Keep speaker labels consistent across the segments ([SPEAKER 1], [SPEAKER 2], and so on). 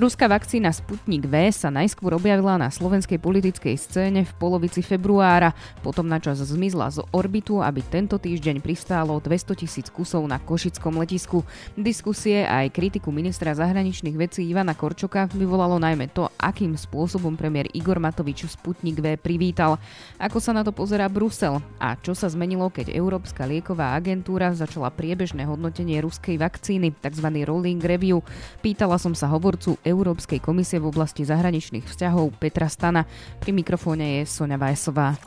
[SPEAKER 1] Ruská vakcína Sputnik V sa najskôr objavila na slovenskej politickej scéne v polovici februára, potom načas zmizla z orbitu, aby tento týždeň pristálo 200 tisíc kusov na Košickom letisku. Diskusie a aj kritiku ministra zahraničných vecí Ivana Korčoka vyvolalo najmä to, akým spôsobom premiér Igor Matovič Sputnik V privítal. Ako sa na to pozerá Brusel a čo sa zmenilo, keď Európska lieková agentúra začala priebežné hodnotenie ruskej vakcíny, tzv. rolling review. Pýtala som sa hovorcu Európskej komisie v oblasti zahraničných vzťahov Petra Stana. Pri mikrofóne je Sonja Vajsová.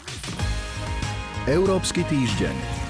[SPEAKER 2] Európsky týždeň.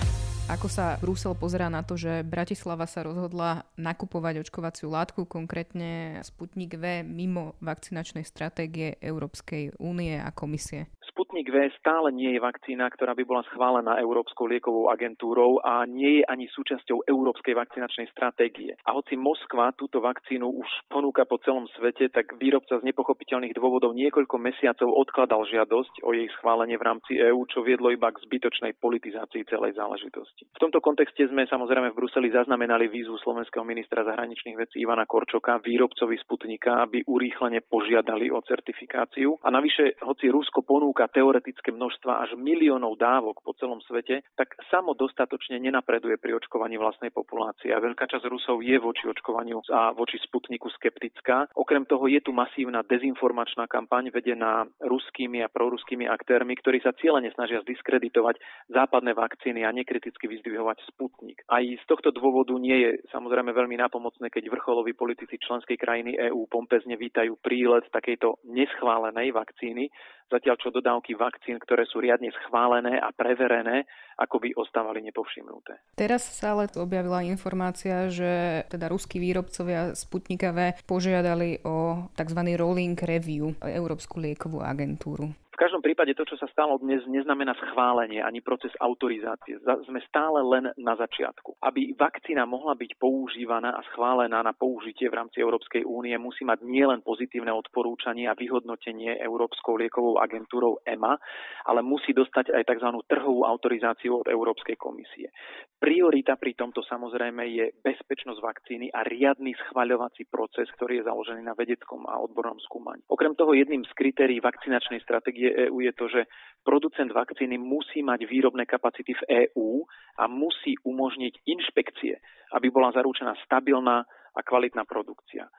[SPEAKER 1] Ako sa Brusel pozerá na to, že Bratislava sa rozhodla nakupovať očkovaciu látku, konkrétne Sputnik V, mimo vakcinačnej stratégie Európskej únie a komisie?
[SPEAKER 3] Sputnik V stále nie je vakcína, ktorá by bola schválená Európskou liekovou agentúrou a nie je ani súčasťou Európskej vakcinačnej stratégie. A hoci Moskva túto vakcínu už ponúka po celom svete, tak výrobca z nepochopiteľných dôvodov niekoľko mesiacov odkladal žiadosť o jej schválenie v rámci EÚ, čo viedlo iba k zbytočnej politizácii celej záležitosti. V tomto kontexte sme samozrejme v Bruseli zaznamenali výzvu slovenského ministra zahraničných vecí Ivana Korčoka výrobcovi Sputnika, aby urýchlene požiadali o certifikáciu. A navyše, hoci Rusko ponúka ponúka teoretické množstva až miliónov dávok po celom svete, tak samo dostatočne nenapreduje pri očkovaní vlastnej populácie. A veľká časť Rusov je voči očkovaniu a voči Sputniku skeptická. Okrem toho je tu masívna dezinformačná kampaň vedená ruskými a proruskými aktérmi, ktorí sa cieľene snažia zdiskreditovať západné vakcíny a nekriticky vyzdvihovať Sputnik. Aj z tohto dôvodu nie je samozrejme veľmi napomocné, keď vrcholoví politici členskej krajiny EÚ pompezne vítajú prílet takejto neschválenej vakcíny, zatiaľ čo dodávky vakcín, ktoré sú riadne schválené a preverené, ako by ostávali nepovšimnuté.
[SPEAKER 1] Teraz sa ale objavila informácia, že teda ruskí výrobcovia Sputnika V požiadali o tzv. rolling review Európsku liekovú agentúru.
[SPEAKER 3] Prípade to, čo sa stalo dnes, neznamená schválenie ani proces autorizácie. Sme stále len na začiatku. Aby vakcína mohla byť používaná a schválená na použitie v rámci Európskej únie, musí mať nielen pozitívne odporúčanie a vyhodnotenie Európskou liekovou agentúrou EMA, ale musí dostať aj tzv. trhovú autorizáciu od Európskej komisie. Priorita pri tomto samozrejme je bezpečnosť vakcíny a riadny schvaľovací proces, ktorý je založený na vedeckom a odbornom skúmaní. Okrem toho jedným z kritérií vakcinačnej stratégie stratégie EÚ je to, že producent vakcíny musí mať výrobné kapacity v EÚ a musí umožniť inšpekcie, aby bola zaručená stabilná a kvalitná produkcia.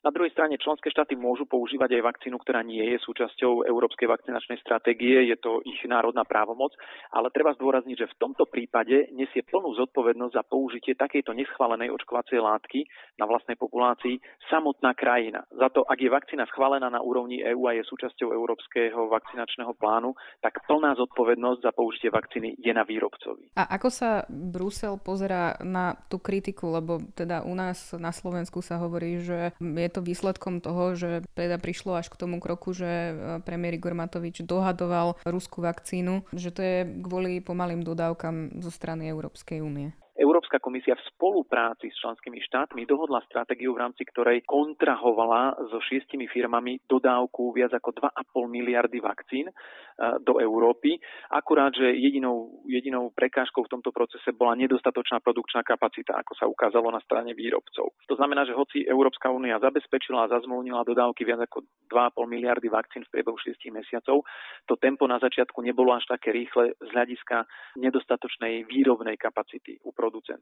[SPEAKER 3] Na druhej strane členské štáty môžu používať aj vakcínu, ktorá nie je súčasťou Európskej vakcinačnej stratégie, je to ich národná právomoc, ale treba zdôrazniť, že v tomto prípade nesie plnú zodpovednosť za použitie takejto neschválenej očkovacej látky na vlastnej populácii samotná krajina. Za to, ak je vakcína schválená na úrovni EÚ a je súčasťou Európskeho vakcinačného plánu, tak plná zodpovednosť za použitie vakcíny je na výrobcovi.
[SPEAKER 1] A ako sa Brusel pozerá na tú kritiku, lebo teda u nás na Slovensku sa hovorí, že je je to výsledkom toho, že teda prišlo až k tomu kroku, že e, premiér Igor Matovič dohadoval ruskú vakcínu, že to je kvôli pomalým dodávkam zo strany Európskej únie.
[SPEAKER 3] Európska komisia v spolupráci s členskými štátmi dohodla stratégiu, v rámci ktorej kontrahovala so šiestimi firmami dodávku viac ako 2,5 miliardy vakcín e, do Európy. Akurát, že jedinou, jedinou prekážkou v tomto procese bola nedostatočná produkčná kapacita, ako sa ukázalo na strane výrobcov. To znamená, že hoci Európska únia zabezpečila a zazmluvnila dodávky viac ako 2,5 miliardy vakcín v priebehu 6 mesiacov, to tempo na začiatku nebolo až také rýchle z hľadiska nedostatočnej výrobnej kapacity u producentov.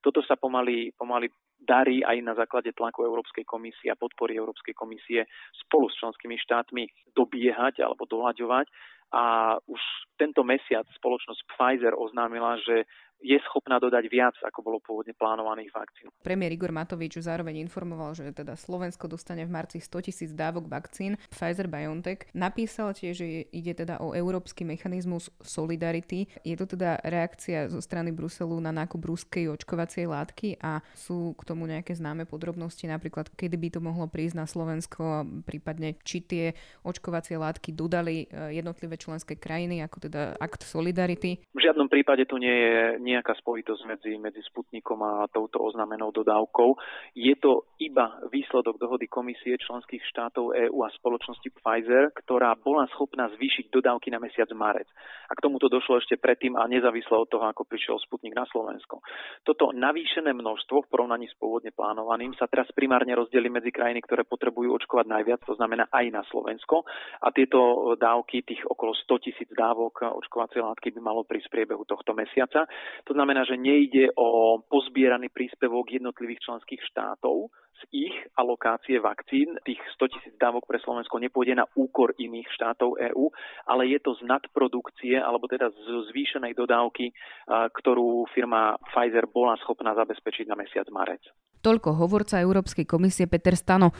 [SPEAKER 3] Toto sa pomaly, pomaly darí aj na základe tlaku Európskej komisie a podpory Európskej komisie spolu s členskými štátmi dobiehať alebo dohľadovať. A už tento mesiac spoločnosť Pfizer oznámila, že je schopná dodať viac, ako bolo pôvodne plánovaných vakcín.
[SPEAKER 1] Premiér Igor Matovič zároveň informoval, že teda Slovensko dostane v marci 100 tisíc dávok vakcín Pfizer-BioNTech. Napísal tiež, že ide teda o európsky mechanizmus solidarity. Je to teda reakcia zo strany Bruselu na nákup ruskej očkovacej látky a sú k tomu nejaké známe podrobnosti, napríklad kedy by to mohlo prísť na Slovensko, prípadne či tie očkovacie látky dodali eh, jednotlivé členské krajiny, ako teda akt solidarity?
[SPEAKER 3] V žiadnom prípade tu nie je nejaká spojitosť medzi, medzi Sputnikom a touto oznámenou dodávkou. Je to iba výsledok dohody komisie členských štátov EÚ a spoločnosti Pfizer, ktorá bola schopná zvýšiť dodávky na mesiac marec. A k tomuto došlo ešte predtým a nezávisle od toho, ako prišiel Sputnik na Slovensko. Toto navýšené množstvo v porovnaní s pôvodne plánovaným sa teraz primárne rozdelí medzi krajiny, ktoré potrebujú očkovať najviac, to znamená aj na Slovensko. A tieto dávky, tých okolo 100 tisíc dávok očkovacej látky by malo prísť priebehu tohto mesiaca. To znamená, že nejde o pozbieraný príspevok jednotlivých členských štátov, z ich alokácie vakcín, tých 100 tisíc dávok pre Slovensko nepôjde na úkor iných štátov EÚ, ale je to z nadprodukcie, alebo teda z zvýšenej dodávky, ktorú firma Pfizer bola schopná zabezpečiť na mesiac marec.
[SPEAKER 1] Toľko hovorca Európskej komisie Peter Stano.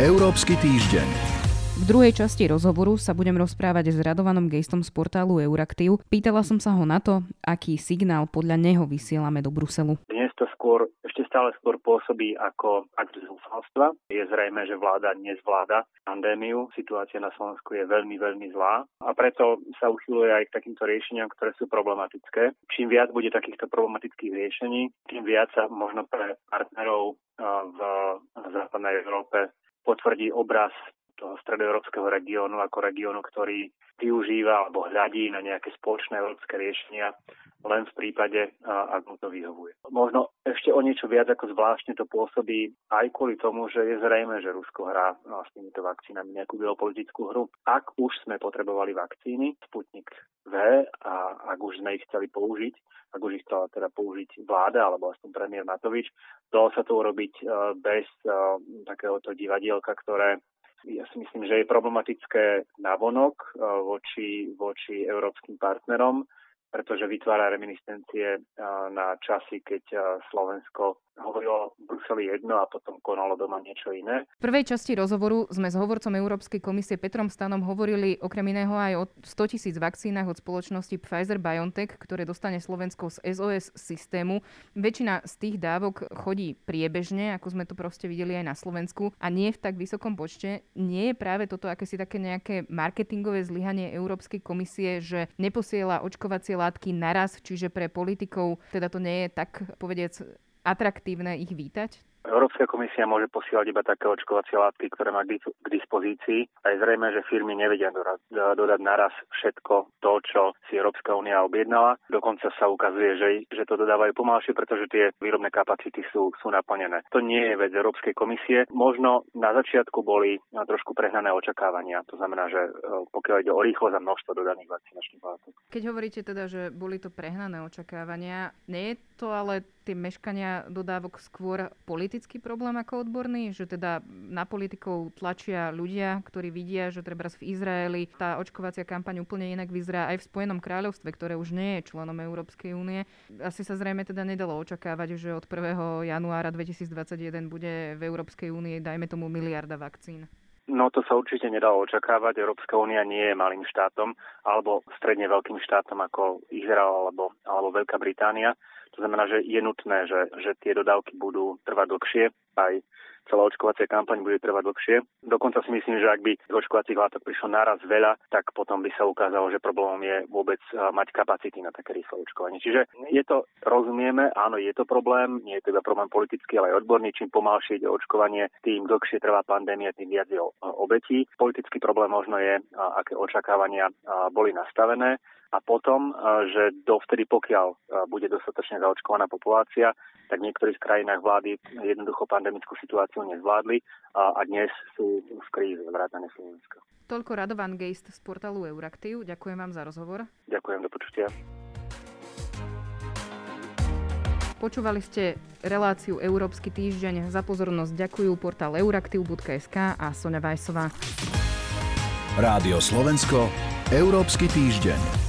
[SPEAKER 2] Európsky týždeň.
[SPEAKER 1] V druhej časti rozhovoru sa budem rozprávať s Radovanom Gejstom z portálu Euraktiv. Pýtala som sa ho na to, aký signál podľa neho vysielame do Bruselu.
[SPEAKER 4] Dnes to skôr, ešte stále skôr pôsobí ako akt zúfalstva. Je zrejme, že vláda nezvláda pandémiu. Situácia na Slovensku je veľmi, veľmi zlá a preto sa uchyluje aj k takýmto riešeniam, ktoré sú problematické. Čím viac bude takýchto problematických riešení, tým viac sa možno pre partnerov v západnej Európe potvrdí obraz toho stredoeurópskeho regiónu ako regiónu, ktorý využíva alebo hľadí na nejaké spoločné európske riešenia len v prípade, ak mu to vyhovuje. Možno ešte o niečo viac ako zvláštne to pôsobí aj kvôli tomu, že je zrejme, že Rusko hrá no, s týmito vakcínami nejakú geopolitickú hru. Ak už sme potrebovali vakcíny, Sputnik V a ak už sme ich chceli použiť, ak už ich chcela teda použiť vláda alebo aspoň premiér Matovič, dalo sa to urobiť bez takéhoto divadielka, ktoré ja si myslím, že je problematické navonok eh, voči, voči európskym partnerom, pretože vytvára reminiscencie eh, na časy, keď eh, Slovensko hovorilo v Bruseli jedno a potom konalo doma niečo iné.
[SPEAKER 1] V prvej časti rozhovoru sme s hovorcom Európskej komisie Petrom Stanom hovorili okrem iného aj o 100 tisíc vakcínach od spoločnosti Pfizer-BioNTech, ktoré dostane Slovensko z SOS systému. Väčšina z tých dávok chodí priebežne, ako sme to proste videli aj na Slovensku a nie v tak vysokom počte. Nie je práve toto akési také nejaké marketingové zlyhanie Európskej komisie, že neposiela očkovacie látky naraz, čiže pre politikov teda to nie je tak povediac atraktívne ich vítať?
[SPEAKER 4] Európska komisia môže posielať iba také očkovacie látky, ktoré má k dispozícii a je zrejme, že firmy nevedia dodať naraz všetko to, čo si Európska únia objednala. Dokonca sa ukazuje, že, že to dodávajú pomalšie, pretože tie výrobné kapacity sú, sú naplnené. To nie je vec Európskej komisie. Možno na začiatku boli trošku prehnané očakávania. To znamená, že e, pokiaľ ide o rýchlosť a množstvo dodaných vakcinačných látok.
[SPEAKER 1] Keď hovoríte teda, že boli to prehnané očakávania, nie je to ale tie meškania dodávok skôr politický problém ako odborný? Že teda na politikov tlačia ľudia, ktorí vidia, že treba v Izraeli tá očkovacia kampaň úplne inak vyzerá aj v Spojenom kráľovstve, ktoré už nie je členom Európskej únie. Asi sa zrejme teda nedalo očakávať, že od 1. januára 2021 bude v Európskej únii, dajme tomu, miliarda vakcín.
[SPEAKER 4] No to sa určite nedalo očakávať. Európska únia nie je malým štátom alebo stredne veľkým štátom ako Izrael alebo, alebo Veľká Británia. To znamená, že je nutné, že, že tie dodávky budú trvať dlhšie, aj celá očkovacia kampaň bude trvať dlhšie. Dokonca si myslím, že ak by očkovacích látok prišlo naraz veľa, tak potom by sa ukázalo, že problémom je vôbec mať kapacity na také rýchle očkovanie. Čiže je to, rozumieme, áno, je to problém, nie je to iba problém politický, ale aj odborný. Čím pomalšie ide očkovanie, tým dlhšie trvá pandémia, tým viac je obetí. Politický problém možno je, aké očakávania boli nastavené a potom, že dovtedy, pokiaľ bude dostatočne zaočkovaná populácia, tak v niektorých krajinách vlády jednoducho pandemickú situáciu nezvládli a, a dnes sú v kríze vrátane Slovenska.
[SPEAKER 1] Toľko Radovan Geist z portálu Euraktiv. Ďakujem vám za rozhovor.
[SPEAKER 4] Ďakujem, do počutia.
[SPEAKER 1] Počúvali ste reláciu Európsky týždeň. Za pozornosť ďakujú portál euraktiv.sk a Sonja Vajsová.
[SPEAKER 2] Rádio Slovensko, Európsky týždeň.